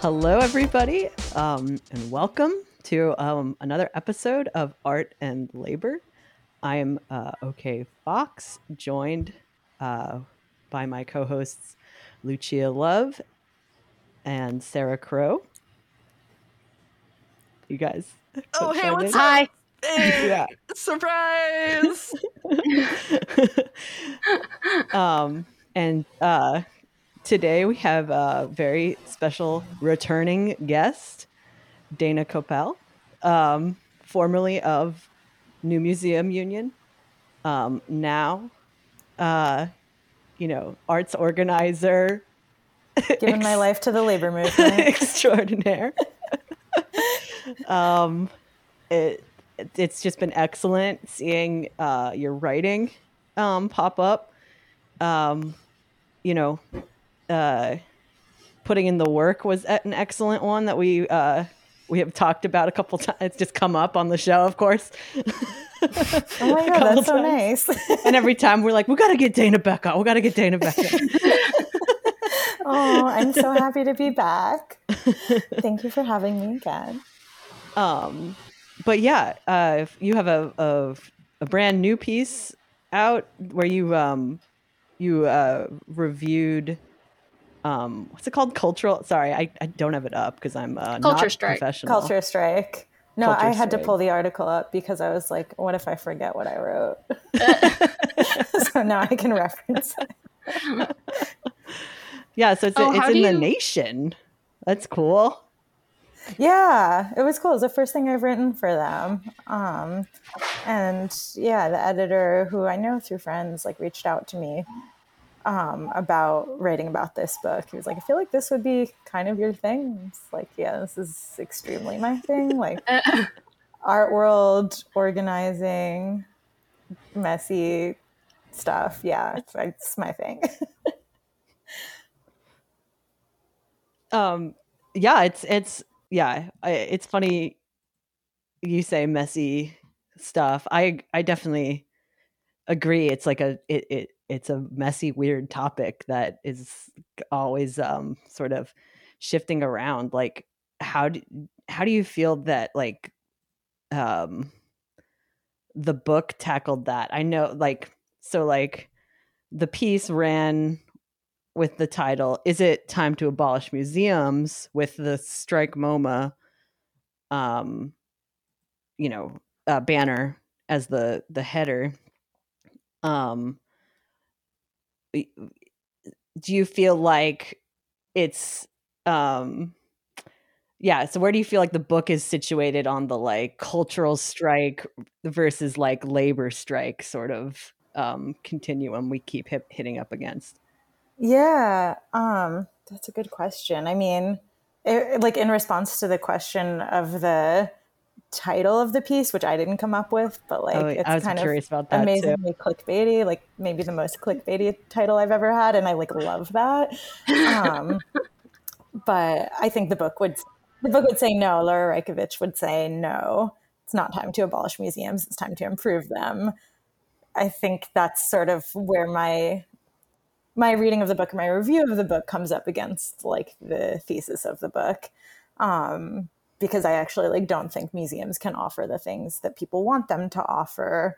Hello, everybody, um, and welcome to um, another episode of Art and Labor. I'm uh, OK Fox, joined uh, by my co hosts Lucia Love and Sarah Crow. You guys. Oh, hey, what's up? Hi. Hey, yeah. Surprise! um, and uh, today we have a very special returning guest, Dana Kopel, um, formerly of New Museum Union. Um, now, uh, you know, arts organizer. Giving ex- my life to the labor movement. extraordinaire. um, it, it's just been excellent seeing uh, your writing um, pop up. Um, you know, uh, putting in the work was an excellent one that we uh, we have talked about a couple times. It's just come up on the show, of course. oh my god, that's so nice! and every time we're like, we got to get Dana back on. We got to get Dana back on. oh, I'm so happy to be back. Thank you for having me again. Um, but yeah, uh, you have a, a, a brand new piece out where you um you uh reviewed um what's it called? Cultural sorry i, I don't have it up because i'm uh, culture not strike. professional. Culture strike. No culture i had strike. to pull the article up because i was like what if i forget what i wrote? So now i can reference it. Yeah so it's, oh, it's in the you... nation. That's cool. Yeah, it was cool. It was the first thing I've written for them. Um, and yeah, the editor, who I know through friends, like reached out to me um, about writing about this book. He was like, I feel like this would be kind of your thing. It's like, yeah, this is extremely my thing. Like art world, organizing, messy stuff. Yeah, it's, it's my thing. um, yeah, it's it's yeah, I, it's funny you say messy stuff. I I definitely agree. It's like a it, it it's a messy, weird topic that is always um sort of shifting around. Like how do how do you feel that like um the book tackled that? I know like so like the piece ran with the title is it time to abolish museums with the strike moma um you know uh, banner as the the header um do you feel like it's um yeah so where do you feel like the book is situated on the like cultural strike versus like labor strike sort of um continuum we keep hit, hitting up against yeah, um, that's a good question. I mean, it, like in response to the question of the title of the piece, which I didn't come up with, but like oh, it's kind of amazingly too. clickbaity, like maybe the most clickbaity title I've ever had, and I like love that. Um, but I think the book would the book would say no. Laura Raicovich would say no. It's not time to abolish museums. It's time to improve them. I think that's sort of where my my reading of the book, and my review of the book comes up against like the thesis of the book. Um, because I actually like don't think museums can offer the things that people want them to offer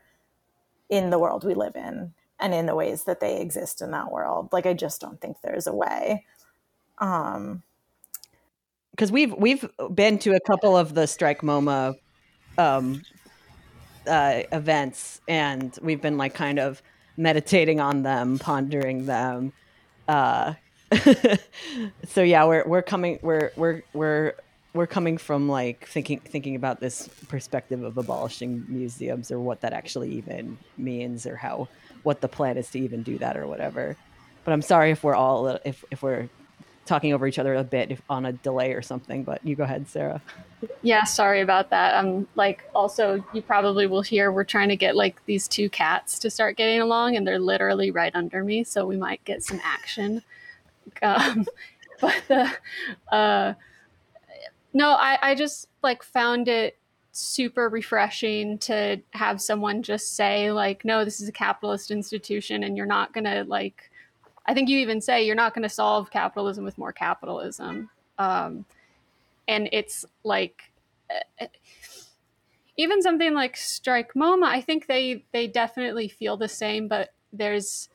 in the world we live in and in the ways that they exist in that world. Like I just don't think there's a way. Um because we've we've been to a couple of the strike MoMA um uh events and we've been like kind of meditating on them, pondering them. Uh, so yeah, we're we're coming we're we're we're we're coming from like thinking thinking about this perspective of abolishing museums or what that actually even means or how what the plan is to even do that or whatever. But I'm sorry if we're all if if we're talking over each other a bit if, on a delay or something. But you go ahead, Sarah. Yeah, sorry about that. Um, like also, you probably will hear we're trying to get like these two cats to start getting along, and they're literally right under me, so we might get some action. Um, but the, uh, no, I, I just like found it super refreshing to have someone just say like, no, this is a capitalist institution, and you're not gonna like I think you even say you're not going to solve capitalism with more capitalism. Um, and it's like uh, even something like Strike MoMA, I think they they definitely feel the same, but there's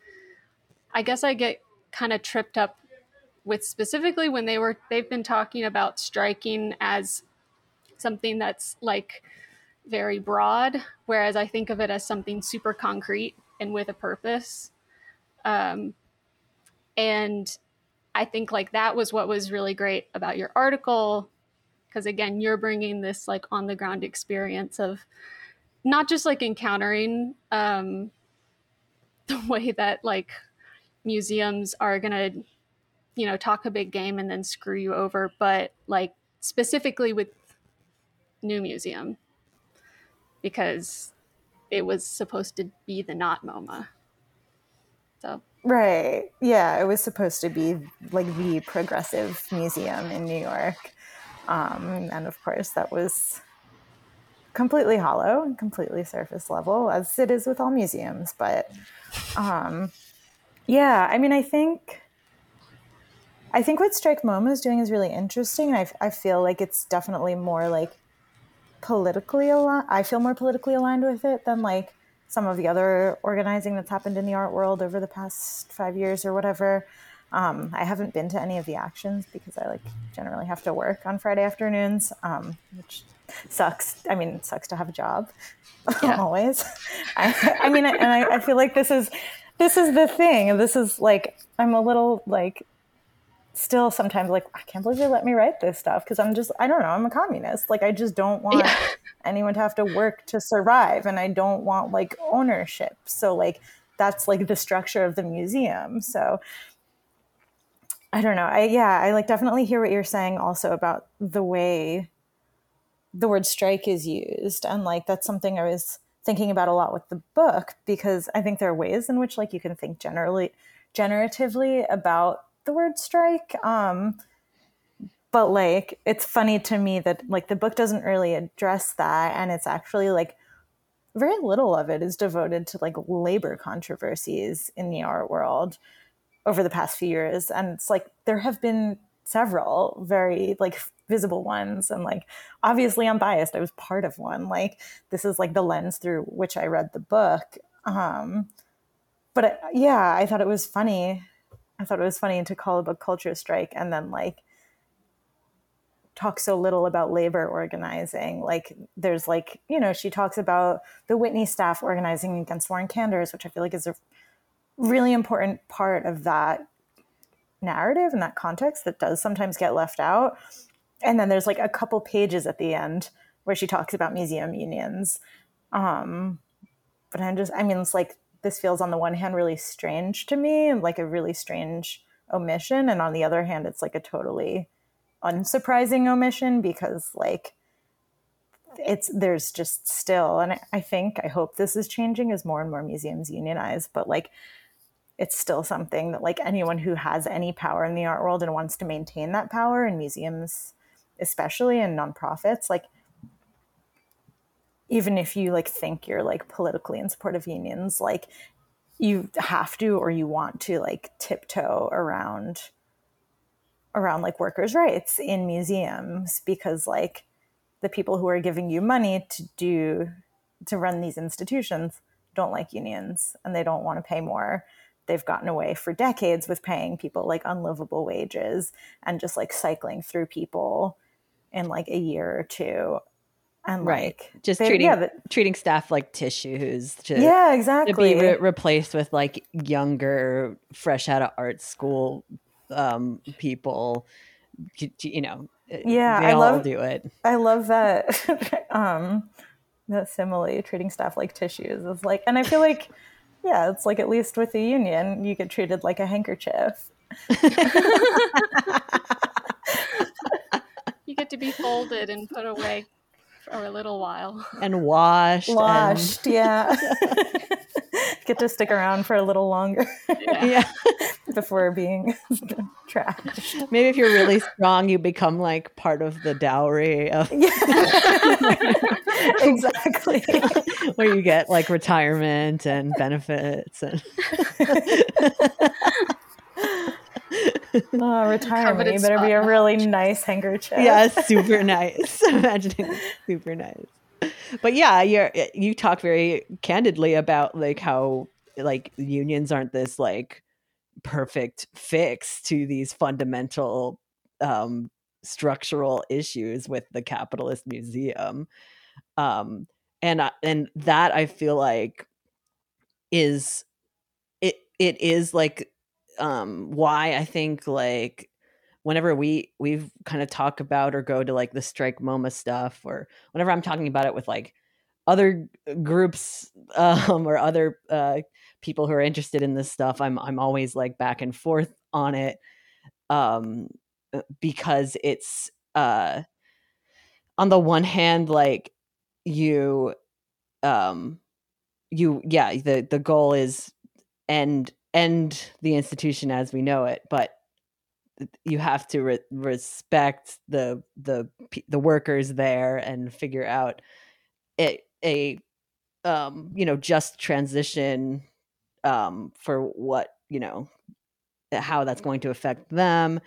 I guess I get kind of tripped up with specifically when they were they've been talking about striking as something that's like very broad, whereas I think of it as something super concrete and with a purpose. Um, and I think like that was what was really great about your article because again you're bringing this like on the ground experience of not just like encountering um, the way that like museums are gonna you know talk a big game and then screw you over but like specifically with new museum because it was supposed to be the not MoMA. So right, yeah, it was supposed to be like the progressive museum in New York, um, and of course that was completely hollow and completely surface level, as it is with all museums. But um, yeah, I mean, I think. I think what Strike MoMA is doing is really interesting. I, I feel like it's definitely more like politically aligned. I feel more politically aligned with it than like some of the other organizing that's happened in the art world over the past five years or whatever. Um, I haven't been to any of the actions because I like generally have to work on Friday afternoons, um, which sucks. I mean, it sucks to have a job yeah. always. I, I mean, and I, I feel like this is this is the thing. This is like I'm a little like still sometimes like I can't believe they let me write this stuff because I'm just I don't know I'm a communist. Like I just don't want yeah. anyone to have to work to survive and I don't want like ownership. So like that's like the structure of the museum. So I don't know. I yeah I like definitely hear what you're saying also about the way the word strike is used and like that's something I was thinking about a lot with the book because I think there are ways in which like you can think generally generatively about the word strike. Um, but like, it's funny to me that like the book doesn't really address that, and it's actually like very little of it is devoted to like labor controversies in the art world over the past few years, and it's like there have been several very like visible ones and like obviously i'm biased i was part of one like this is like the lens through which i read the book um but it, yeah i thought it was funny I thought it was funny to call a book culture strike and then like talk so little about labor organizing. Like there's like, you know, she talks about the Whitney staff organizing against Warren Kanders, which I feel like is a really important part of that narrative and that context that does sometimes get left out. And then there's like a couple pages at the end where she talks about museum unions. Um, but I'm just, I mean, it's like this feels on the one hand really strange to me, like a really strange omission, and on the other hand, it's like a totally unsurprising omission because like it's there's just still and I think I hope this is changing as more and more museums unionize, but like it's still something that like anyone who has any power in the art world and wants to maintain that power in museums especially in nonprofits like even if you like think you're like politically in support of unions, like you have to or you want to like tiptoe around around like workers' rights in museums because like the people who are giving you money to do to run these institutions don't like unions and they don't want to pay more. They've gotten away for decades with paying people like unlivable wages and just like cycling through people in like a year or two and right. like, just treating yeah, the, treating staff like tissues to, yeah exactly. to be re- replaced with like younger fresh out of art school um, people. You know uh, yeah i love do it. I love that um that simile treating staff like tissues is like and i feel like yeah it's like at least with the union you get treated like a handkerchief. You get to be folded and put away for a little while. And washed. Washed, and... yeah. Get to stick around for a little longer. Yeah. yeah. Before being trashed. Maybe if you're really strong, you become like part of the dowry of yeah. exactly. Where you get like retirement and benefits and Oh, retire Covered me. You better be a really nice handkerchief. yeah, super nice. Imagining super nice. But yeah, you're you talk very candidly about like how like unions aren't this like perfect fix to these fundamental um structural issues with the capitalist museum. Um and I- and that I feel like is it it is like um why I think like whenever we we've kind of talk about or go to like the strike MoMA stuff or whenever I'm talking about it with like other groups um or other uh people who are interested in this stuff I'm I'm always like back and forth on it um uh, because it's uh on the one hand like you um you yeah the the goal is end end the institution as we know it but you have to re- respect the the the workers there and figure out a, a um you know just transition um for what you know how that's going to affect them.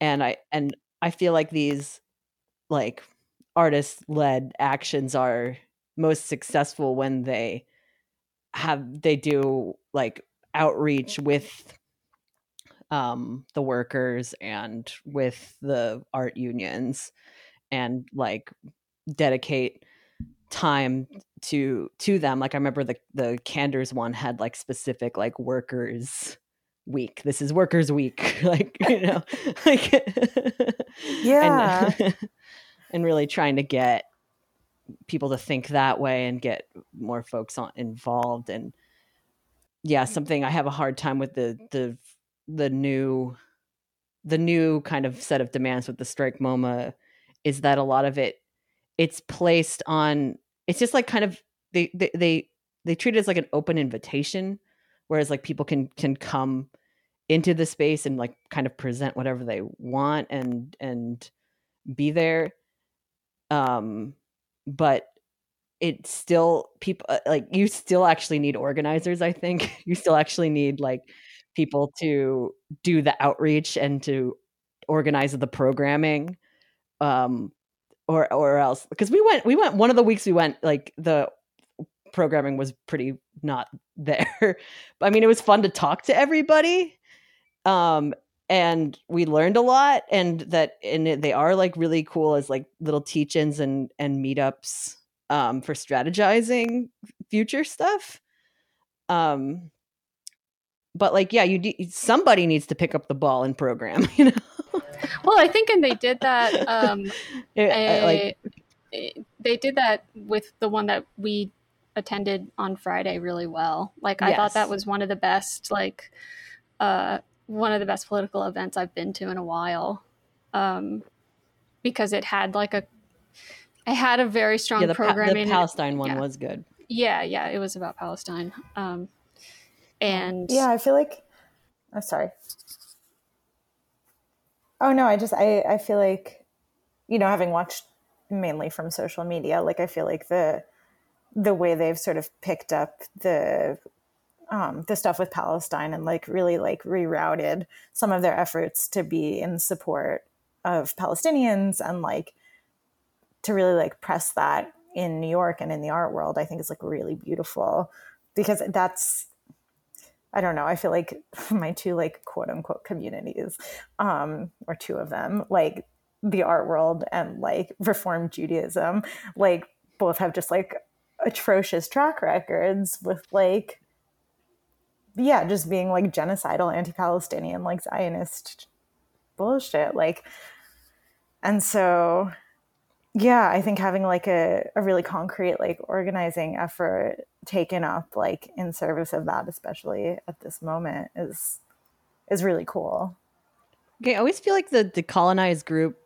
And i and i feel like these like artist led actions are most successful when they have they do like outreach with um the workers and with the art unions and like dedicate time to to them like i remember the the Kanders one had like specific like workers week this is workers week like you know like Yeah. and, and really trying to get people to think that way and get more folks on, involved and yeah something i have a hard time with the the the new the new kind of set of demands with the strike moma is that a lot of it it's placed on it's just like kind of they they they, they treat it as like an open invitation whereas like people can can come into the space and like kind of present whatever they want and and be there. Um but it still people uh, like you still actually need organizers i think. You still actually need like people to do the outreach and to organize the programming um or or else because we went we went one of the weeks we went like the programming was pretty not there. I mean it was fun to talk to everybody um and we learned a lot and that and they are like really cool as like little teach-ins and and meetups um for strategizing future stuff um but like yeah you de- somebody needs to pick up the ball and program you know Well, I think, and they did that. Um, It- I- like eh, they did that with the one that we attended on Friday really well. Like I thought that was one of the best, like uh, one of the best political events I've been to in a while, um, because it had like a, it had a very strong yeah the, pa- programming. the palestine one yeah. was good yeah, yeah, it was about Palestine, um, and Yeah, I feel like. I'm sorry. Oh no, I just I I feel like, you know, having watched mainly from social media, like I feel like the the way they've sort of picked up the um, the stuff with Palestine and like really like rerouted some of their efforts to be in support of Palestinians and like to really like press that in New York and in the art world, I think is like really beautiful because that's I don't know. I feel like my two like quote unquote communities, um, or two of them, like the art world and like Reform Judaism, like both have just like atrocious track records with like yeah, just being like genocidal, anti-Palestinian, like Zionist bullshit. Like, and so yeah, I think having like a, a really concrete like organizing effort taken up like in service of that, especially at this moment, is is really cool. Okay, I always feel like the decolonized group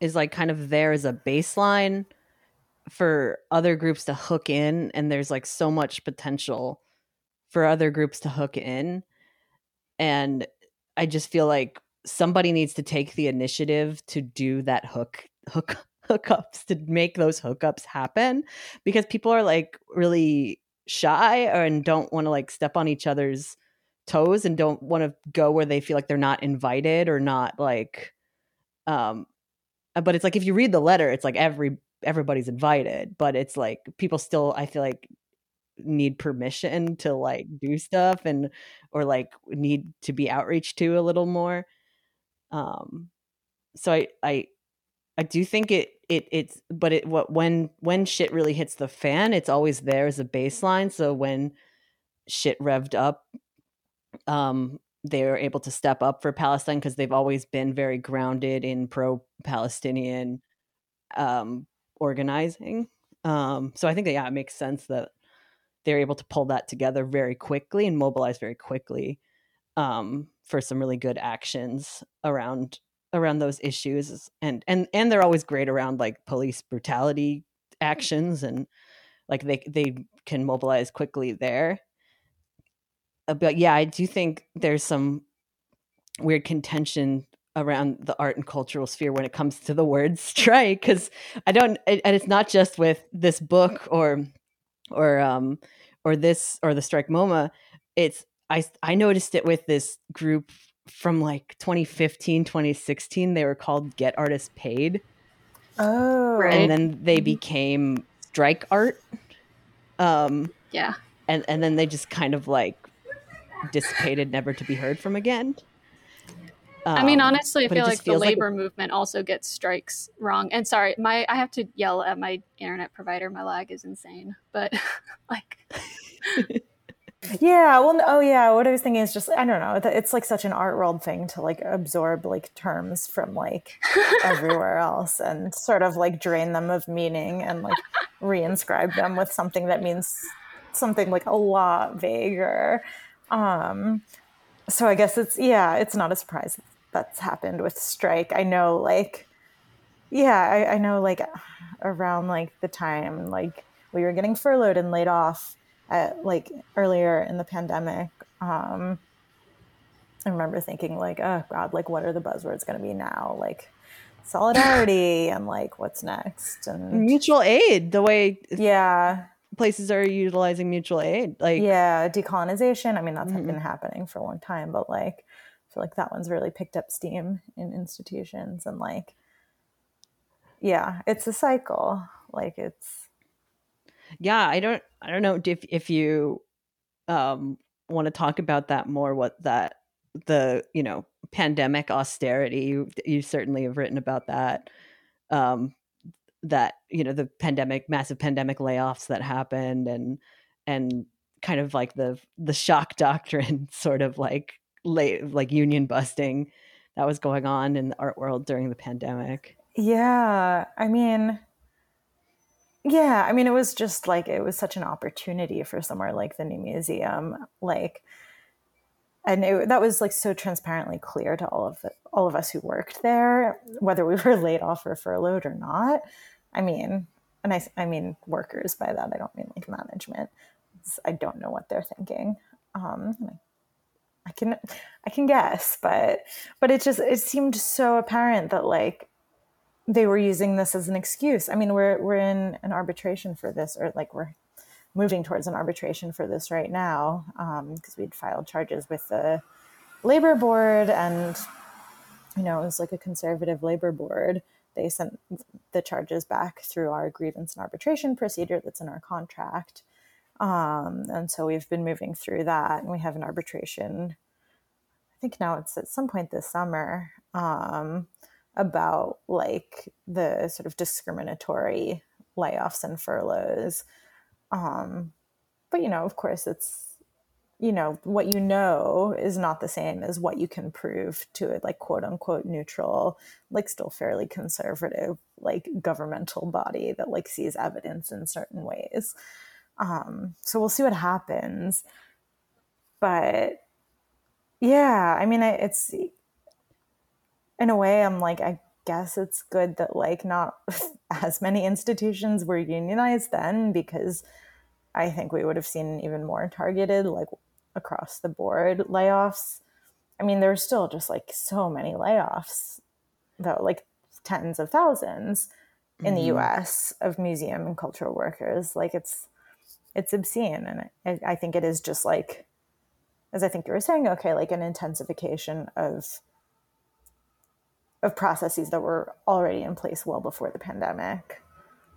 is like kind of there as a baseline for other groups to hook in, and there's like so much potential for other groups to hook in. And I just feel like somebody needs to take the initiative to do that hook hook hookups to make those hookups happen because people are like really shy and don't want to like step on each other's toes and don't want to go where they feel like they're not invited or not like um uh, but it's like if you read the letter it's like every everybody's invited but it's like people still i feel like need permission to like do stuff and or like need to be outreach to a little more um so i i i do think it it it's but it what when when shit really hits the fan it's always there as a baseline. So when shit revved up um they were able to step up for palestine because they've always been very grounded in pro-palestinian um organizing. Um so i think that yeah it makes sense that they're able to pull that together very quickly and mobilize very quickly um, for some really good actions around around those issues and and and they're always great around like police brutality actions and like they they can mobilize quickly there. Uh, but yeah i do think there's some weird contention around the art and cultural sphere when it comes to the word strike because i don't and it's not just with this book or or um or this or the strike moma. It's i i noticed it with this group from like 2015 2016 they were called get artists paid Oh, and then they became strike art um Yeah. and and then they just kind of like dissipated never to be heard from again I mean, Um, honestly, I feel like the feels labor movement also gets strikes wrong. And sorry, my I have to yell at my internet provider. My lag is insane. But like, Yeah, well, oh yeah. What I was thinking is just I don't know. It's like such an art world thing to like absorb like terms from like everywhere else and sort of like drain them of meaning and like reinscribe them with something that means something like a lot vaguer. Um, so I guess it's yeah, it's not a surprise that's happened with strike. I know like yeah, I, I know like around like the time like we were getting furloughed and laid off at like earlier in the pandemic. Um, I remember thinking like, oh God, like what are the buzzwords going to be now? Like solidarity and like what's next? And mutual aid the way yeah, places are utilizing mutual aid like yeah, decolonization. I mean, that's Mhm. been happening for a long time, but like, I feel like that one's really picked up steam in institutions and like, yeah, it's a cycle. Like it's yeah i don't i don't know if if you um want to talk about that more what that the you know pandemic austerity you, you certainly have written about that um that you know the pandemic massive pandemic layoffs that happened and and kind of like the the shock doctrine sort of like late like union busting that was going on in the art world during the pandemic. Yeah, I mean, yeah, I mean, it was just like it was such an opportunity for somewhere like the new museum, like, and it, that was like so transparently clear to all of the, all of us who worked there, whether we were laid off or furloughed or not. I mean, and I, I mean workers by that. I don't mean like management. I don't know what they're thinking. Um, I can, I can guess, but, but it just it seemed so apparent that like they were using this as an excuse. I mean, we're we're in an arbitration for this, or like we're moving towards an arbitration for this right now because we'd filed charges with the labor board, and you know it was like a conservative labor board. They sent the charges back through our grievance and arbitration procedure that's in our contract, um, and so we've been moving through that, and we have an arbitration. I think now it's at some point this summer. Um, about like the sort of discriminatory layoffs and furloughs. Um, but you know, of course, it's you know what you know is not the same as what you can prove to a like quote unquote neutral, like still fairly conservative, like governmental body that like sees evidence in certain ways. Um, so we'll see what happens. But yeah, I mean, it's in a way i'm like i guess it's good that like not as many institutions were unionized then because i think we would have seen even more targeted like across the board layoffs i mean there's still just like so many layoffs though like tens of thousands in the Mhm. us of museum and cultural workers like it's it's obscene and I, I think it is just like as I think you were saying, okay, like an intensification of of processes that were already in place well before the pandemic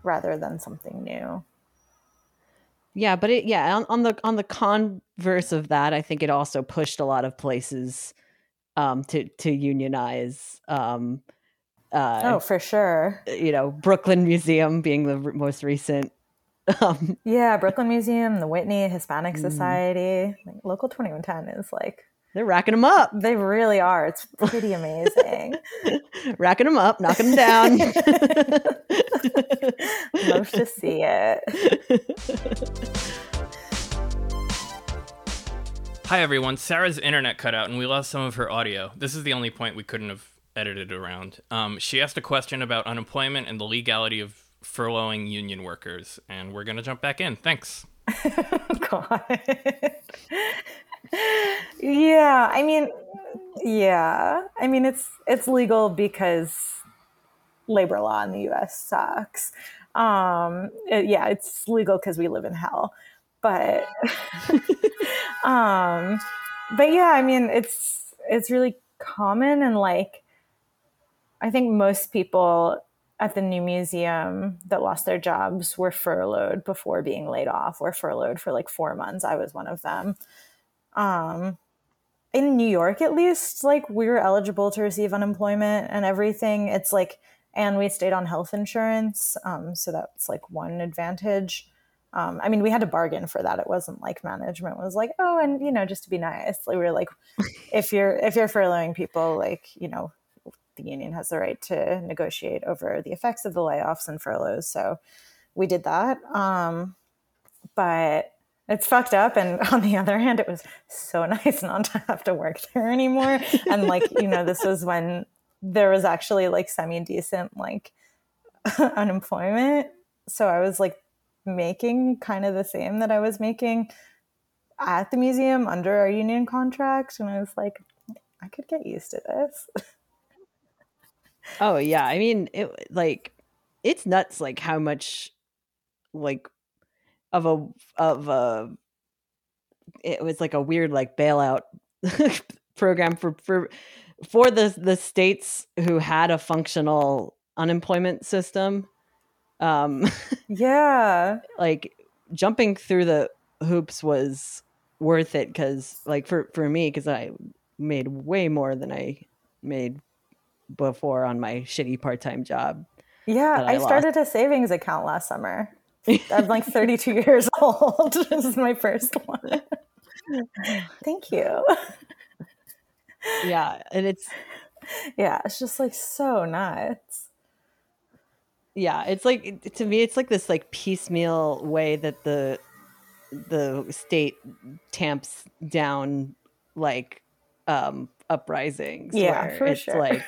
rather than something new. Yeah, but it yeah, on, on the on the converse of that, I think it also pushed a lot of places um to to unionize um uh oh, for sure. You know, Brooklyn Museum being the r- most recent um, yeah, Brooklyn Museum, the Whitney Hispanic mm. Society, like, Local 2110 is like they're racking them up. They really are. It's pretty amazing. racking them up, knocking them down. Love to see it. Hi, everyone. Sarah's internet cut out and we lost some of her audio. This is the only point we couldn't have edited around. Um, she asked a question about unemployment and the legality of furloughing union workers, and we're going to jump back in. Thanks. God. Yeah, I mean, yeah, I mean it's it's legal because labor law in the U.S. sucks. Um, it, yeah, it's legal because we live in hell, but um, but yeah, I mean it's it's really common and like I think most people at the new museum that lost their jobs were furloughed before being laid off or furloughed for like four months. I was one of them. Um, in New York, at least, like we were eligible to receive unemployment and everything. It's like, and we stayed on health insurance. Um, so that's like one advantage. Um, I mean, we had to bargain for that. It wasn't like management was like, oh, and you know, just to be nice. Like we were like, if you're if you're furloughing people, like you know, the union has the right to negotiate over the effects of the layoffs and furloughs. So we did that. Um, but it's fucked up. And on the other hand, it was so nice not to have to work there anymore. and like, you know, this was when there was actually like semi decent like unemployment. So I was like making kind of the same that I was making at the museum under our union contract. And I was like, I could get used to this. Oh yeah, I mean, it like it's nuts like how much like of a of a it was like a weird like bailout program for for for the the states who had a functional unemployment system. Um yeah. like jumping through the hoops was worth it cuz like for for me cuz I made way more than I made before on my shitty part-time job. Yeah, I, I started a savings account last summer. I'm like 32 years old. this is my first one. Thank you. Yeah, and it's yeah, it's just like so nuts. Yeah, it's like to me it's like this like piecemeal way that the the state tamps down like um uprisings. Yeah, for it's sure. like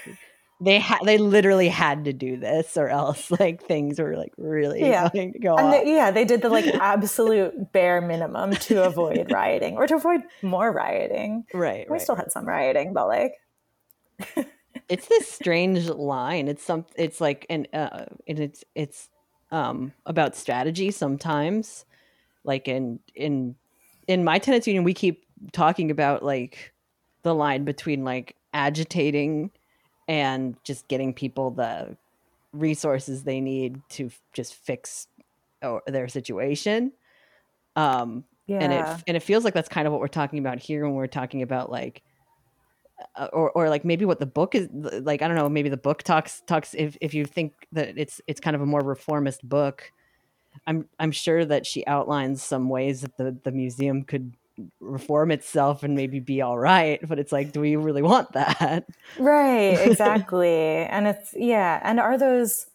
they had they literally had to do this or else like things were like really yeah. going to go and they, yeah they did the like absolute bare minimum to avoid rioting or to avoid more rioting right we right. still had some rioting but like it's this strange line it's some it's like and uh and it's it's um about strategy sometimes like in in in my tenants union we keep talking about like the line between like agitating and just getting people the resources they need to f- just fix or, their situation. Um, yeah. and it and it feels like that's kind of what we're talking about here when we're talking about like uh, or or like maybe what the book is like I don't know maybe the book talks talks if if you think that it's it's kind of a more reformist book I'm I'm sure that she outlines some ways that the the museum could reform itself and maybe be all right but it's like do we really want that? Right exactly. And it's yeah and are those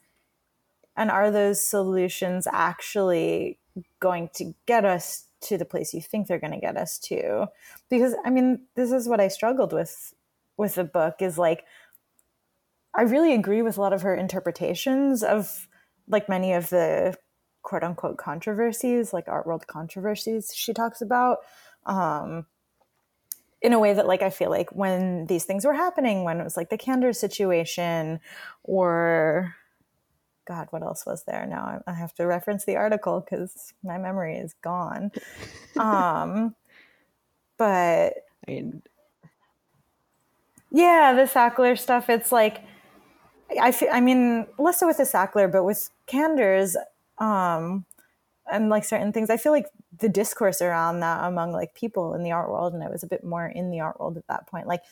and are those solutions actually going to get us to the place you think they're going to get us to? Because i mean this is what i struggled with with the book is like i really agree with a lot of her interpretations of like many of the quote unquote controversies like art world controversies she talks about um, in a way that like I feel like when these things were happening, when it was like the candor situation or God, what else was there? Now I have to reference the article because my memory is gone. um, but I mean, yeah, the Sackler stuff. It's like I feel, I mean, less so with the Sackler, but with Kanders um, and like certain things, I feel like the discourse around that among like people in the art world, and I was a bit more in the art world at that point, like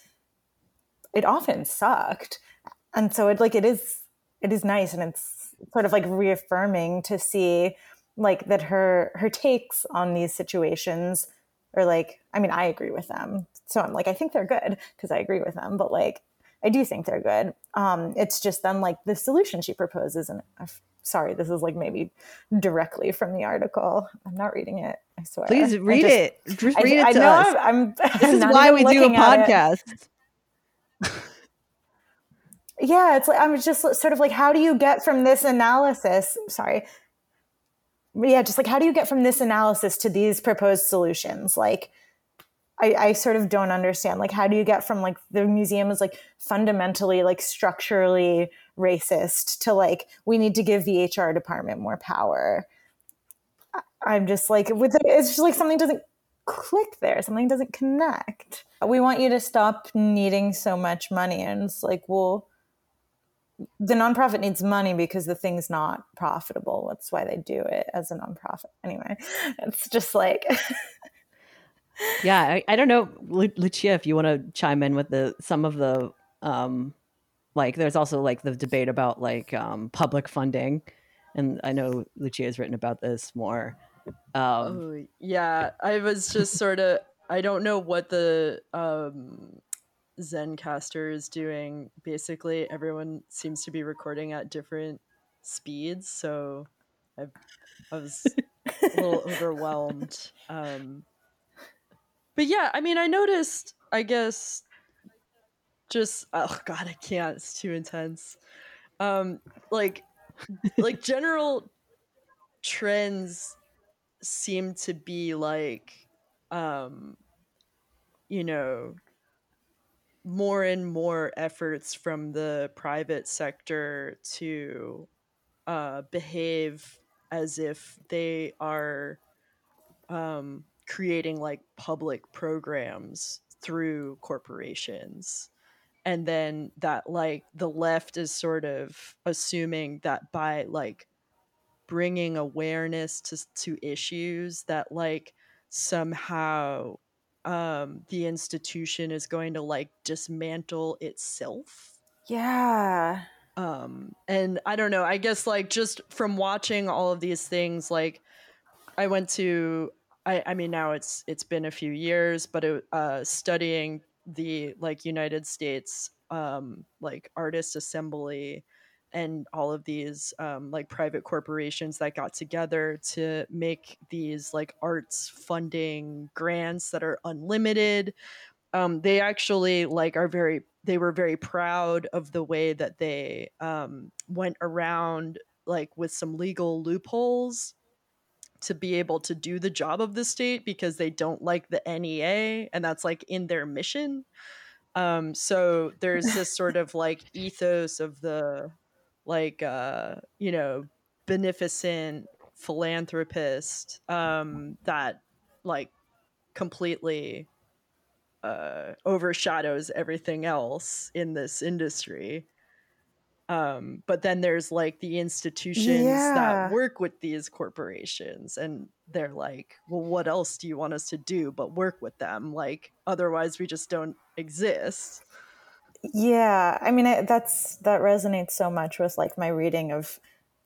it often sucked. And so it like it is it is nice and it's sort of like reaffirming to see like that her her takes on these situations are like I mean I agree with them. So I'm like I think they're good because I agree with them, but like I do think they're good. Um, it's just then like the solution she proposes, and sorry, this is like maybe directly from the article. I'm not reading it. I swear. Please read just, it. Just read I, it to I know us. I'm, I'm this is why we do a it. podcast. yeah it's like i'm just sort of like how do you get from this analysis sorry yeah just like how do you get from this analysis to these proposed solutions like I, I sort of don't understand like how do you get from like the museum is like fundamentally like structurally racist to like we need to give the hr department more power i'm just like with it, it's just like something doesn't click there something doesn't connect we want you to stop needing so much money and it's like well the nonprofit needs money because the thing's not profitable. That's why they do it as a nonprofit. Anyway, it's just like yeah, I, I don't know, Lu- Lucia, if you want to chime in with the some of the um, like, there's also like the debate about like um, public funding, and I know Lucia has written about this more. Um, Oh yeah, I was just sort of I don't know what the um Zencastr is doing. Basically, everyone seems to be recording at different speeds, so I I was a little overwhelmed. Um but yeah, I mean, I noticed, I guess just oh god, I can't. It's too intense. Um like like general trends seem to be like um you know more and more efforts from the private sector to uh behave as if they are um creating like public programs through corporations and then that like the left is sort of assuming that by like bringing awareness to to issues that like somehow um the institution is going to like dismantle itself yeah. um and i don't know i guess like just from watching all of these things like i went to i i mean now it's it's been a few years but it, uh studying the like united states um like artist assembly and all of these um, like private corporations that got together to make these like arts funding grants that are unlimited um, they actually like are very they were very proud of the way that they um, went around like with some legal loopholes to be able to do the job of the state because they don't like the NEA and that's like in their mission. Um so there's this sort of like ethos of the like uh you know beneficent philanthropist um that like completely uh overshadows everything else in this industry um but then there's like the institutions Yeah. that work with these corporations and they're like well what else do you want us to do but work with them like otherwise we just don't exist Yeah, I mean that's that resonates so much with like my reading of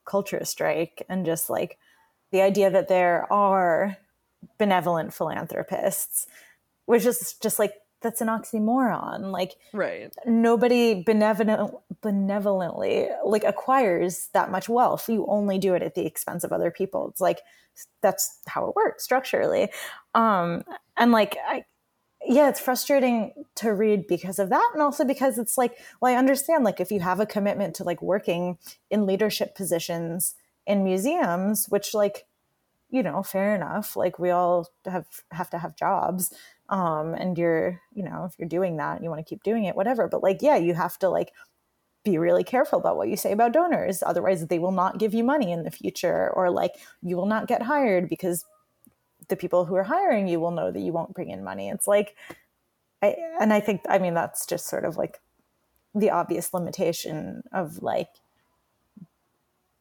Culture Strike and just like the idea that there are benevolent philanthropists, which is just like that's an oxymoron. Like right nobody benevolent benevolently like acquires that much wealth. You only do it at the expense of other people. It's like that's how it works structurally. Um and like I yeah, it's frustrating to read because of that and also because it's like, well, I understand like if you have a commitment to like working in leadership positions in museums, which like you know, fair enough. Like we all have have to have jobs. Um, and you're, you know, if you're doing that, you want to keep doing it, whatever. But like, yeah, you have to like be really careful about what you say about donors. Otherwise, they will not give you money in the future, or like you will not get hired because the people who are hiring you will know that you won't bring in money. It's like, I, and I think, I mean, that's just sort of like the obvious limitation of like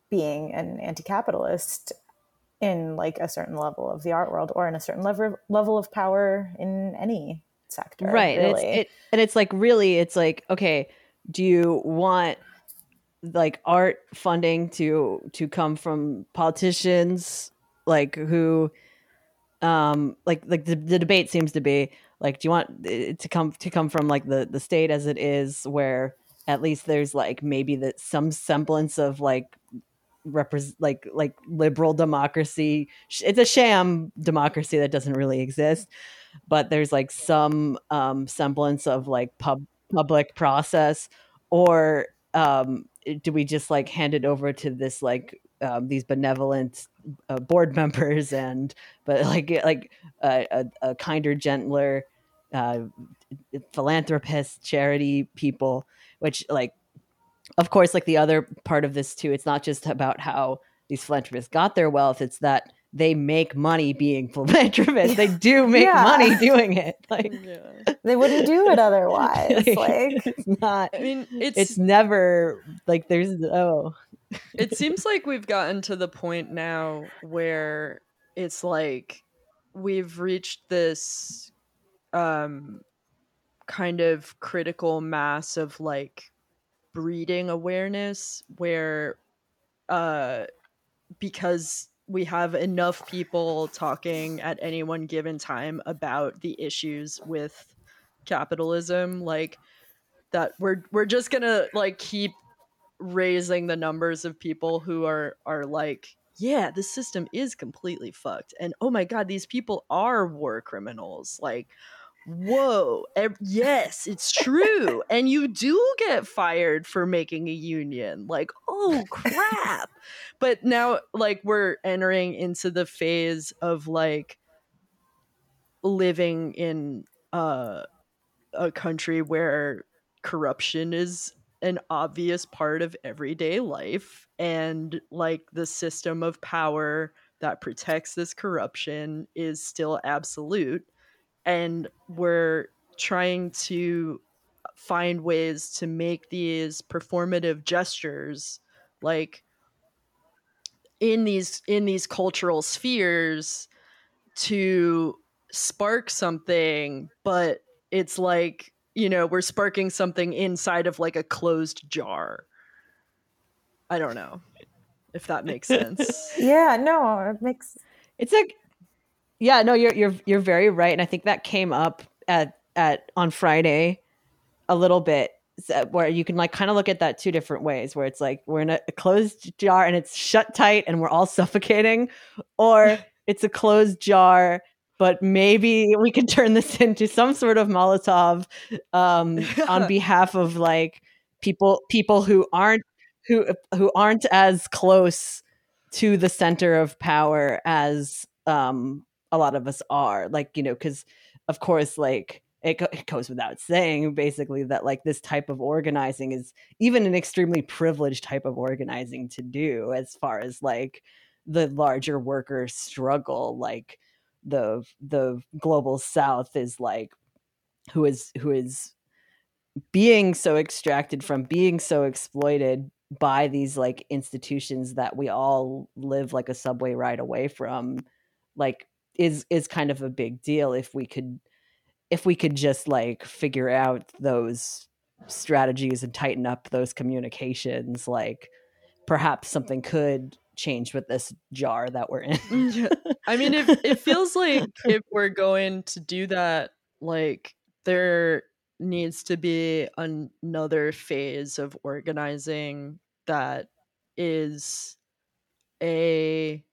being an anti-capitalist in like a certain level of the art world or in a certain level level of power in any sector right really. and, it's, it, and it's like really it's like okay do you want like art funding to to come from politicians like who um like like the, the debate seems to be like do you want it to come to come from like the the state as it is where at least there's like maybe that some semblance of like represent like like liberal democracy. It's a sham democracy that doesn't really exist but there's like some um semblance of like pub public process or um do we just like hand it over to this like um, these benevolent uh, board members and but like like a, a kinder gentler uh, philanthropist charity people which like of course, like the other part of this too, it's not just about how these philanthropists got their wealth, it's that they make money being philanthropists. They do make Yeah. money doing it. Like, Yeah. they wouldn't do it otherwise like it's not I mean, it's, it's never like there's oh it seems like we've gotten to the point now where it's like we've reached this um kind of critical mass of like breeding awareness where uh because we have enough people talking at any one given time about the issues with capitalism like that we're we're just gonna like keep raising the numbers of people who are are like yeah the system is completely fucked and oh my god these people are war criminals like whoa yes it's true and you do get fired for making a union like oh crap. But now like we're entering into the phase of like living in uh, a country where corruption is an obvious part of everyday life and like the system of power that protects this corruption is still absolute and we're trying to find ways to make these performative gestures like in these in these cultural spheres to spark something but it's like you know we're sparking something inside of like a closed jar. I don't know if that makes sense. Yeah no it makes it's like yeah no you're you're you're very right and i think that came up at at on friday a little bit where you can like kind of look at that two different ways where it's like we're in a, a closed jar and it's shut tight and we're all suffocating or it's a closed jar but maybe we could turn this into some sort of molotov um, on behalf of like people people who aren't who who aren't as close to the center of power as um a lot of us are like you know because of course like it, go- it goes without saying basically that like this type of organizing is even an extremely privileged type of organizing to do as far as like the larger worker struggle like the the global south is like who is who is being so extracted from being so exploited by these like institutions that we all live like a subway ride away from like is is kind of a big deal if we could if we could just like figure out those strategies and tighten up those communications like perhaps something could change with this jar that we're in. Mm, I mean, it, it feels like if we're going to do that, like there needs to be an- another phase of organizing that is a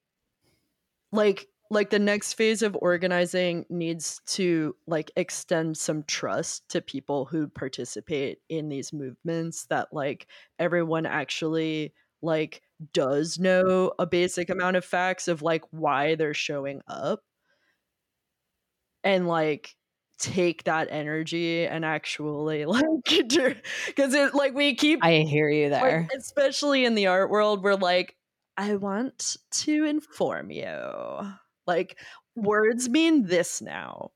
like like the next phase of organizing needs to like extend some trust to people who participate in these movements that like everyone actually like does know a basic amount of facts of like why they're showing up. And like take that energy and actually like because it like we keep i hear you like, there. especially in the art world we're like i want to inform you like words mean this now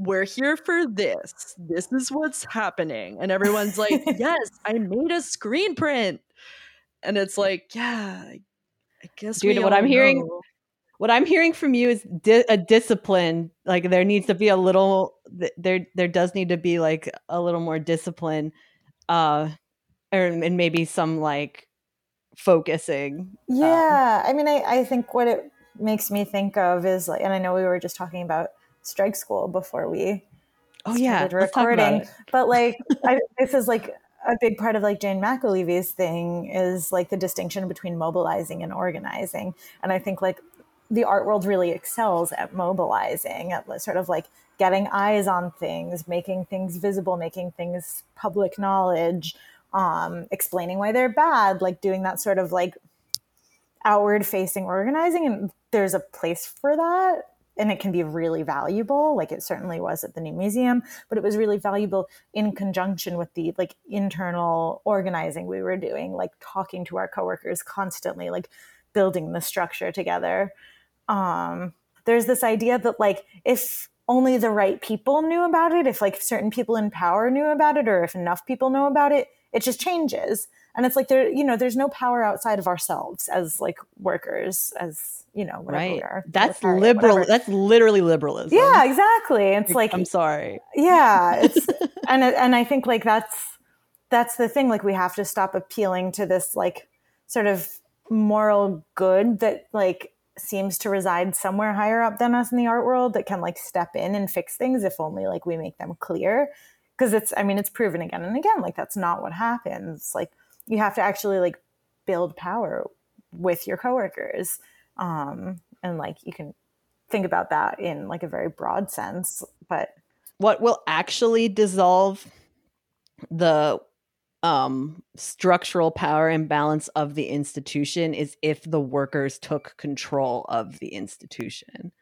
we're here for this. This is what's happening. And everyone's like, yes, I made a screen print. And it's like, yeah, I, I guess. Dude, what I'm hearing, what I'm hearing from you is di- a discipline. Like there needs to be a little, there, there does need to be like a little more discipline, uh, or and maybe some like focusing. um, Yeah, I mean, I, I think what it makes me think of is like, and I know we were just talking about strike school before we oh yeah, started let's talk about recording, but like I, this is like a big part of like Jane McAlevey's thing is like the distinction between mobilizing and organizing, and I think like the art world really excels at mobilizing, at sort of like getting eyes on things, making things visible, making things public knowledge, um, explaining why they're bad, like doing that sort of like outward facing organizing. And there's a place for that. And it can be really valuable, like it certainly was at the new museum, but it was really valuable in conjunction with the like internal organizing we were doing, like talking to our coworkers constantly, like building the structure together um, there's this idea that like if only the right people knew about it, if like certain people in power knew about it, or if enough people know about it, it just changes. And it's like there, you know, there's no power outside of ourselves as like workers, as you know, whatever we Right. are. That's liberal. whatever. That's literally liberalism. Yeah, exactly. It's like I'm sorry. yeah it's and and i think like that's that's the thing like we have to stop appealing to this like sort of moral good that like seems to reside somewhere higher up than us in the art world that can like step in and fix things if only like we make them clear because it's i mean it's proven again and again like that's not what happens like you have to actually like build power with your coworkers um and like you can think about that in like a very broad sense but what will actually dissolve the um structural power imbalance of the institution is if the workers took control of the institution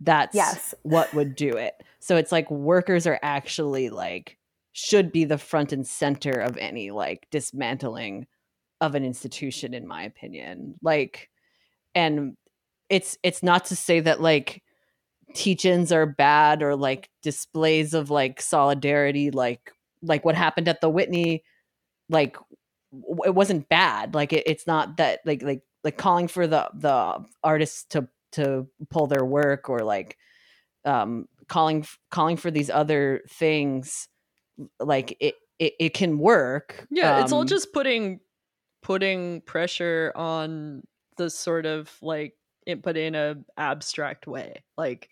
that's Yes. what would do it so it's like workers are actually like should be the front and center of any like dismantling of an institution in my opinion like and it's it's not to say that like teach-ins are bad or like displays of like solidarity like like what happened at the whitney like w- it wasn't bad like it, it's not that like like like calling for the the artists to to pull their work or like um calling calling for these other things like it it, it can work Yeah, it's all Um, just putting putting pressure on the sort of like input in a abstract way. Like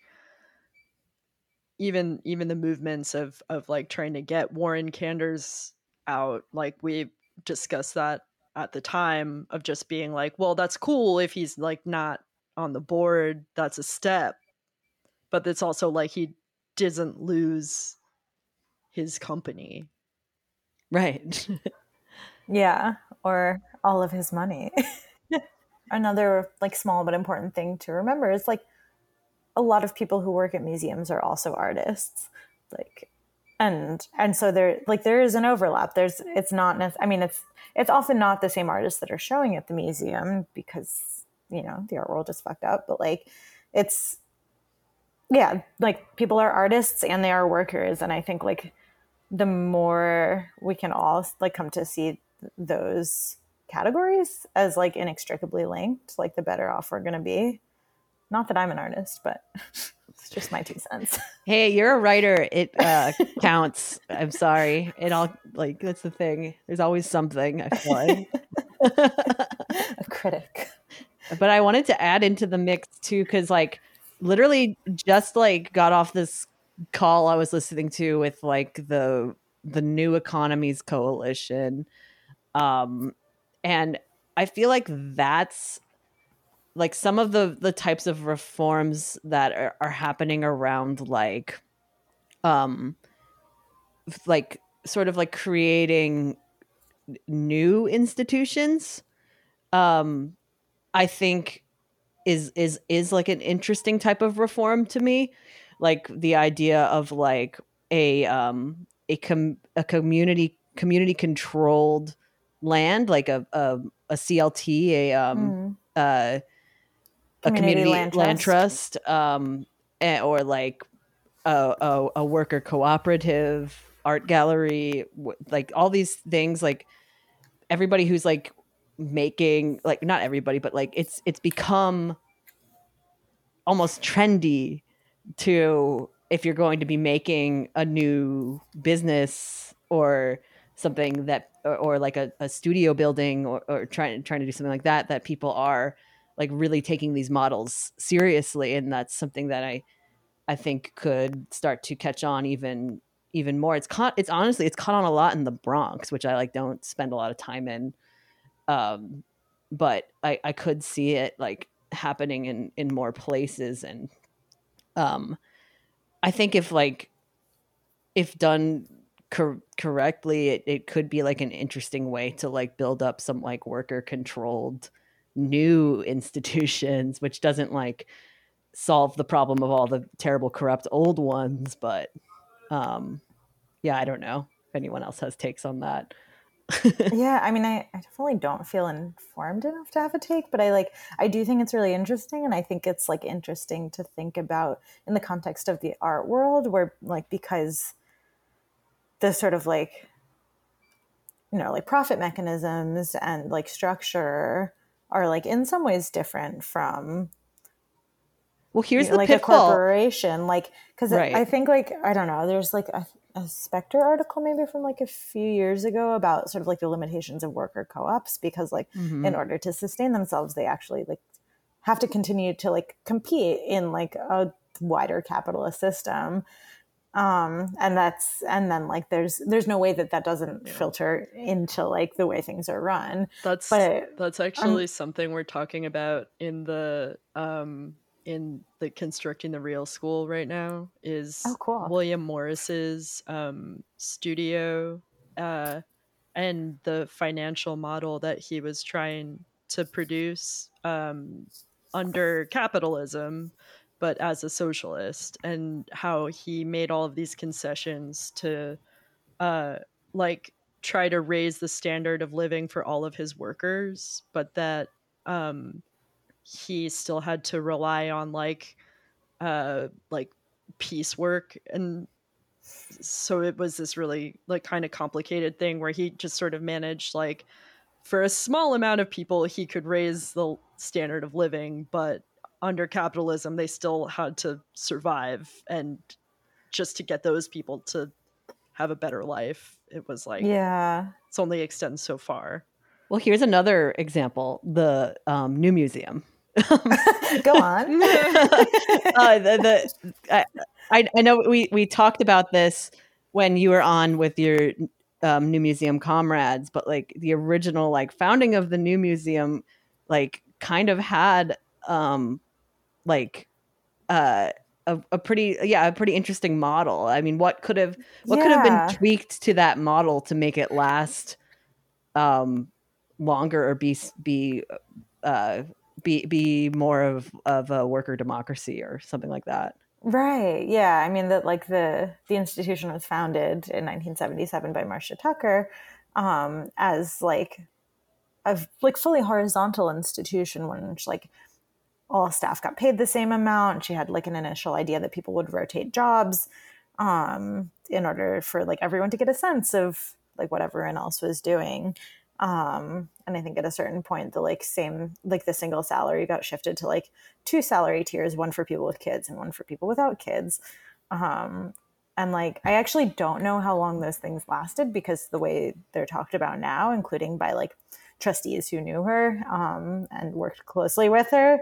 even even the movements of of like trying to get Warren Kanders out, like we discussed that at the time of just being like, well, that's cool if he's like not on the board, that's a step. But it's also like he doesn't lose his company. right Yeah, or all of his money. Another like small but important thing to remember is like a lot of people who work at museums are also artists. Like and and so there like there is an overlap. There's it's not nec- I mean it's it's often not the same artists that are showing at the museum because you know the art world is fucked up, but like it's yeah, like people are artists and they are workers and I think like the more we can all like come to see those categories as like inextricably linked, like the better off we're going to be. Not that I'm an artist, but it's just my two cents. Hey, you're a writer. It uh, counts. I'm sorry. It all like that's the thing. There's always something. I feel like. A critic. but I wanted to add into the mix too, because like literally just like got off this call I was listening to with like the the New Economies Coalition, um, and I feel like that's like some of the the types of reforms that are, are happening around like um like sort of like creating new institutions um i think is is is like an interesting type of reform to me like the idea of like a um a com- a community community controlled land like a a, a clt a um Mm. uh a Community community land, land trust, um eh, or like a, a, a worker cooperative art gallery w- like all these things like everybody who's like making like not everybody but like it's it's become almost trendy to if you're going to be making a new business or something that or, or like a, a studio building or, or trying trying to do something like that that people are like really taking these models seriously. And that's something that i i think could start to catch on even even more. It's caught it's honestly it's caught on a lot in the bronx which i like don't spend a lot of time in. Um but i i could see it like happening in in more places and um i think if like if done cor- correctly it, it could be like an interesting way to like build up some like worker controlled new institutions which doesn't like solve the problem of all the terrible corrupt old ones but um yeah i don't know if anyone else has takes on that yeah i mean I, I definitely don't feel informed enough to have a take but i like i do think it's really interesting and i think it's like interesting to think about in the context of the art world where like because the sort of like you know like profit mechanisms and like structure are like in some ways different from well here's you know, the like pitfall a corporation like because Right. i think like i don't know there's like a, a spectre article maybe from like a few years ago about sort of like the limitations of worker co-ops because like Mhm. in order to sustain themselves they actually like have to continue to like compete in like a wider capitalist system. Um and that's and then like there's there's no way that that doesn't filter into like the way things are run. That's But, that's actually something we're talking about in the um in the constructing the real school right now is Oh, cool. William Morris's um studio uh and the financial model that he was trying to produce um under capitalism but as a socialist and how he made all of these concessions to uh like try to raise the standard of living for all of his workers but that um he still had to rely on like uh like piecework and so it was this really like kind of complicated thing where he just sort of managed like for a small amount of people he could raise the standard of living but under capitalism they still had to survive and just to get those people to have a better life it was like yeah. it's only extends so far. Well here's another example the um, new museum go on uh, the, the I, I know we we talked about this when you were on with your um, new museum comrades, but like the original like founding of the new museum, like kind of had um like uh a, a pretty yeah a pretty interesting model. I mean, what could have what could have been tweaked to that model to make it last um longer or be be uh be be more of of a worker democracy or something like that. Right. Yeah. I mean that like the the institution was founded in 1977 by Marcia Tucker um, as like a like fully horizontal institution, which like all staff got paid the same amount. She had like an initial idea that people would rotate jobs um, in order for like everyone to get a sense of like what everyone else was doing. Um, and I think at a certain point, the like same like the single salary got shifted to like two salary tiers, one for people with kids and one for people without kids. Um, and like I actually don't know how long those things lasted because the way they're talked about now, including by like trustees who knew her um, and worked closely with her,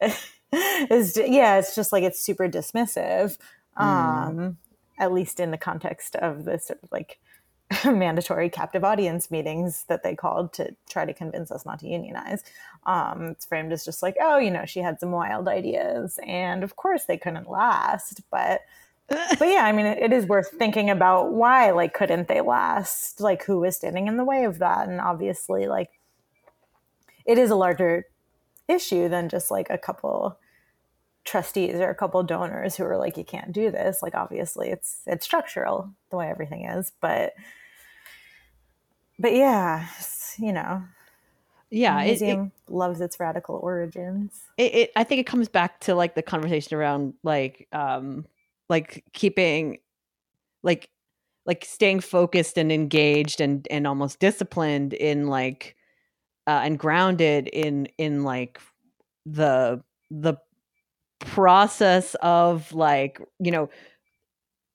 is yeah, it's just like it's super dismissive. Um, at least in the context of this sort of like mandatory captive audience meetings that they called to try to convince us not to unionize. Um, it's framed as just like, oh, you know, she had some wild ideas, and of course they couldn't last. But but yeah, I mean, it, it is worth thinking about why, like, couldn't they last? Like, who was standing in the way of that? And obviously, like, it is a larger issue than just like a couple trustees or a couple donors who are like you can't do this. Like obviously it's it's structural the way everything is but but yeah you know Yeah, the it, it, museum loves its radical origins. It, it I think it comes back to like the conversation around like um like keeping like like staying focused and engaged and and almost disciplined in like uh, and grounded in in like the the process of like you know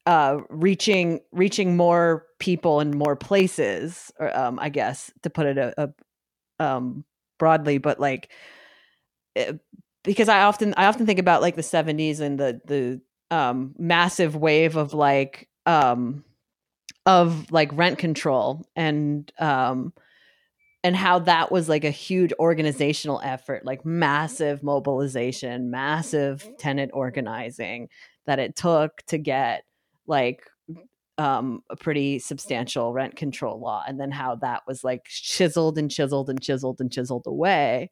uh reaching reaching more people in more places or um i guess to put it a, a um broadly but like it, because i often i often think about like the 70s and the the um massive wave of like um of like rent control and um and how that was like a huge organizational effort like massive mobilization massive tenant organizing that it took to get like um a pretty substantial rent control law and then how that was like chiseled and chiseled and chiseled and chiseled away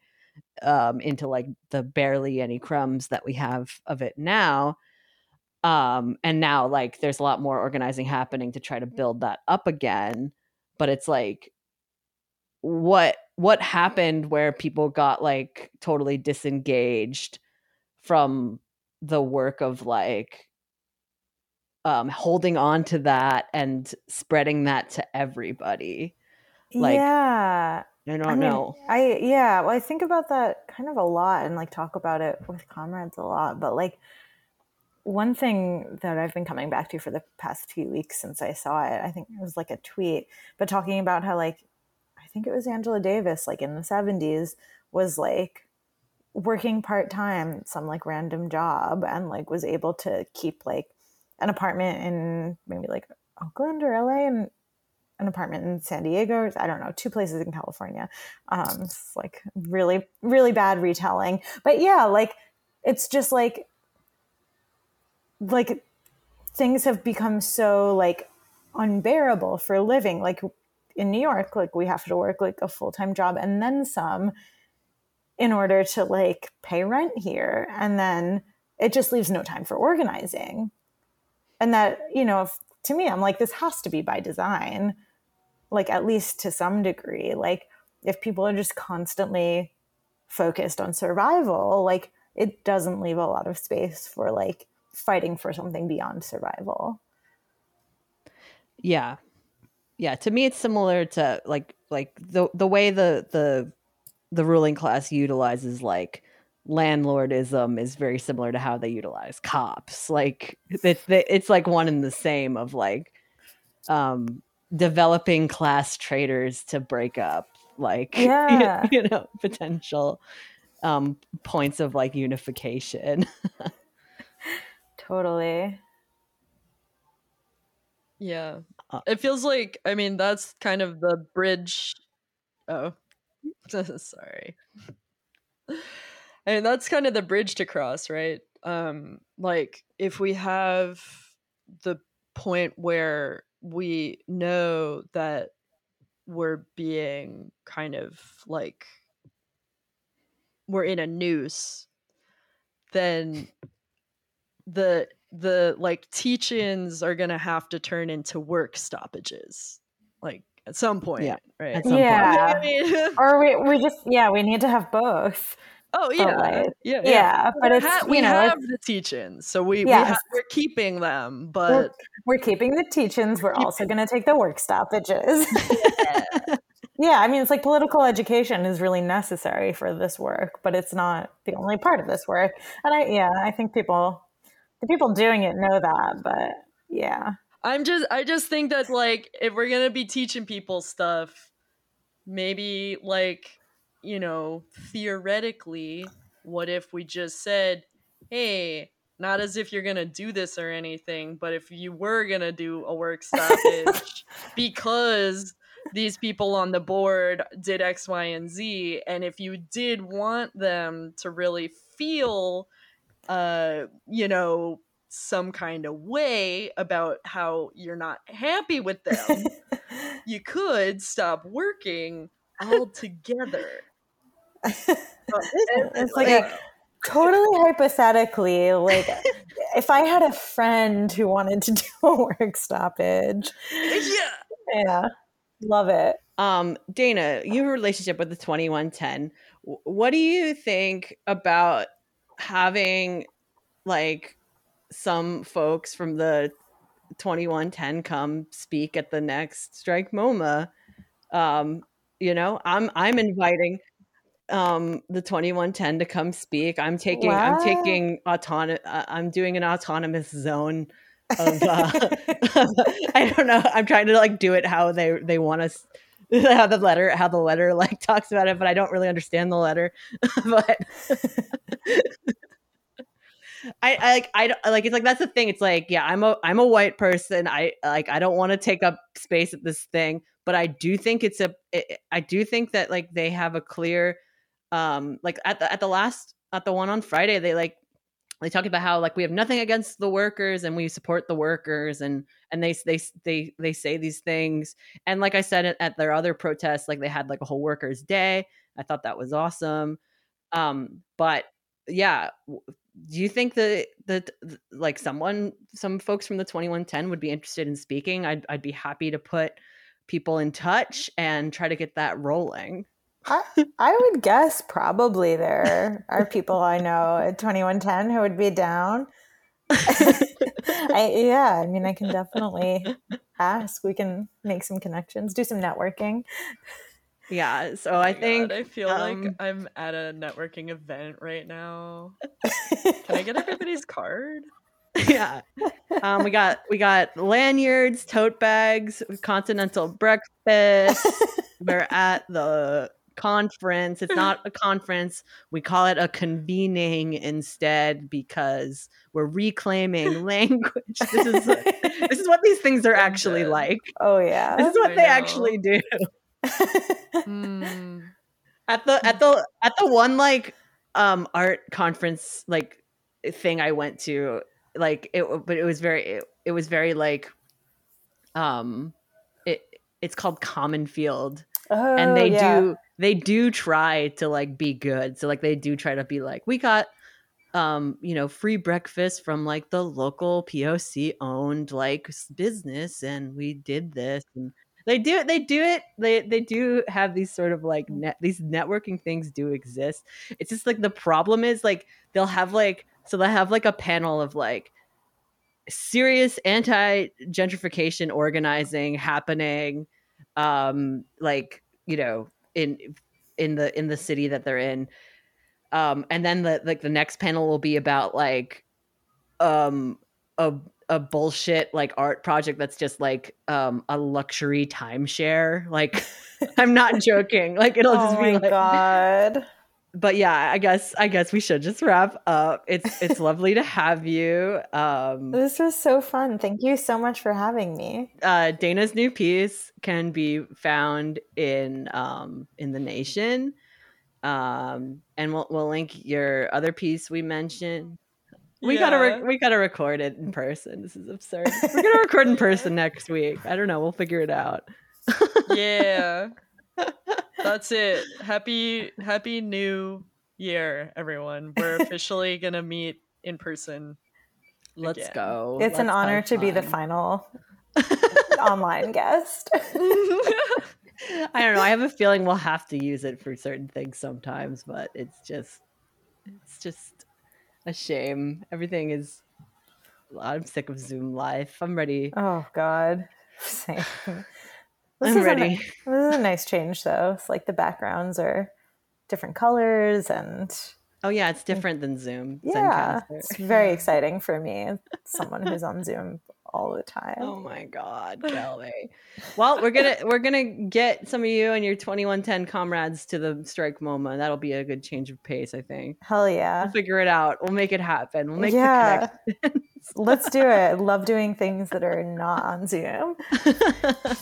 um into like the barely any crumbs that we have of it now. Um and now like there's a lot more organizing happening to try to build that up again but it's like what what happened where people got like totally disengaged from the work of like um holding on to that and spreading that to everybody like yeah. i don't I mean, know I yeah, well I think about that kind of a lot and like talk about it with comrades a lot, but like one thing that I've been coming back to for the past few weeks since I saw it, I think it was like a tweet, but talking about how like think it was Angela Davis like in the 70s was like working part-time some like random job and like was able to keep like an apartment in maybe like Oakland or LA and an apartment in San Diego. I don't know, two places in California. Um, it's like really, really bad retelling. But yeah, like it's just like like things have become so like unbearable for living. Like in New York, like we have to work like a full time job and then some in order to like pay rent here, and then it just leaves no time for organizing. And that you know, if, to me, I'm like this has to be by design like at least to some degree. Like if people are just constantly focused on survival like it doesn't leave a lot of space for like fighting for something beyond survival. Yeah yeah to me it's similar to like like the the way the the the ruling class utilizes like landlordism is very similar to how they utilize cops like it's it's like one and the same of like um developing class traitors to break up like Yeah. you know potential um points of like unification totally Yeah. Uh, It feels like I mean that's kind of the bridge Oh. Sorry. I mean that's kind of the bridge to cross, right? Um like if we have the point where we know that we're being kind of like we're in a noose then the the like teach-ins are gonna have to turn into work stoppages like at some point Yeah, right? at some point. yeah. I or we, we just yeah we need to have both. Oh yeah. like, yeah yeah, but We it's ha- we you know have it's, the teach-ins so we, we Yes. ha- we're keeping them we're, but we're keeping the teach-ins. We're also going to take the work stoppages. Yeah i mean it's like political education is really necessary for this work but it's not the only part of this work. And i yeah i think people the people doing it know that but yeah. I'm just I just think that like if we're gonna be teaching people stuff, maybe like, you know, theoretically, what if we just said, Hey, not as if you're gonna do this or anything, but if you were gonna do a work stoppage because these people on the board did X, Y, and Z, and if you did want them to really feel uh, you know, some kind of way about how you're not happy with them, you could stop working altogether. it's like a totally hypothetically like if i had a friend who wanted to do a work stoppage yeah. yeah love it Um, Dana, you have a relationship with the 2110. W- What do you think about having like some folks from the 2110 come speak at the next strike MoMA. Um, you know, I'm I'm inviting um the 2110 to come speak. I'm taking I'm taking autonomous I'm doing an autonomous zone of uh I don't know. I'm trying to like do it how they they want us how the letter how the letter like talks about it, but I don't really understand the letter. but I, I like I don't like it's like that's the thing. It's like yeah, I'm a I'm a white person. I like I don't want to take up space at this thing, but I do think it's a it, I do think that like they have a clear um like at the at the last at the one on Friday they like they talk about how like we have nothing against the workers and we support the workers and and they they they they say these things and like I said at, their other protests like they had like a whole workers day. I thought that was awesome. Um but yeah, do you think that that like someone some folks from the 2110 would be interested in speaking? I'd I'd be happy to put people in touch and try to get that rolling. I, I would guess probably there are people I know at 2110 who would be down. I, yeah, I mean, I can definitely ask. We can make some connections, do some networking. Yeah, so I Oh my think God, I feel um, like I'm at a networking event right now. Can I get everybody's card? yeah. Um, we got we got lanyards, tote bags, continental breakfast. We're at the conference. It's not a conference. We call it a convening instead because we're reclaiming language. This is this is what these things are actually like. oh, yeah. This is what I they know. actually do. Hmm. at the at the at the one like um art conference like thing I went to like it but it was very it, it was very like um it it's called Common Field Oh, and they yeah. do they do try to like be good. So like they do try to be like we got um you know free breakfast from like the local poc owned like business and we did this. And they do it they do it they they do have these sort of like net these networking things do exist. It's just like the problem is like they'll have like so they have like a panel of like serious anti gentrification organizing happening um like you know in in the in the city that they're in. Um and then the like the next panel will be about like um a a bullshit like art project that's just like um a luxury timeshare. Like i'm not joking. Like it'll oh just be like god. But yeah i guess i guess we should just wrap up it's it's lovely to have you um This was so fun. Thank you so much for having me. uh, Dana's new piece can be found in um, in the Nation, um, and we'll we'll link your other piece we mentioned. We gotta re- we gotta record it in person. This is absurd. We're gonna record in person next week. I don't know. We'll figure it out. yeah. That's it. Happy happy new year, everyone. We're officially gonna meet in person. Let's Again. go. It's an Let's honor have to be the final online guest. I don't know. I have a feeling we'll have to use it for certain things sometimes, but it's just it's just a shame. Everything is I'm sick of Zoom life. I'm ready. Oh God. Same. This I'm is a ready. ni- this is a nice change though. It's like the backgrounds are different colors and Oh yeah, it's different than Zoom. yeah, Zencastr. it's very exciting for me. Someone who's on Zoom all the oh time. Oh my god, Kelly. well, we're gonna we're gonna get some of you and your 2110 comrades to the strike MoMA. That'll be a good change of pace, I think. Hell yeah. We'll figure it out. We'll make it happen. We'll make yeah. the Let's do it. Love doing things that are not on Zoom.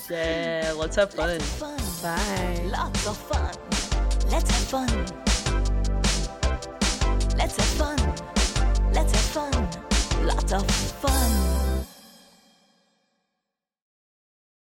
Yeah, let's have fun. Fun. Bye. Lots of fun. Let's have fun. Let's have fun. Let's have fun. Lots of fun.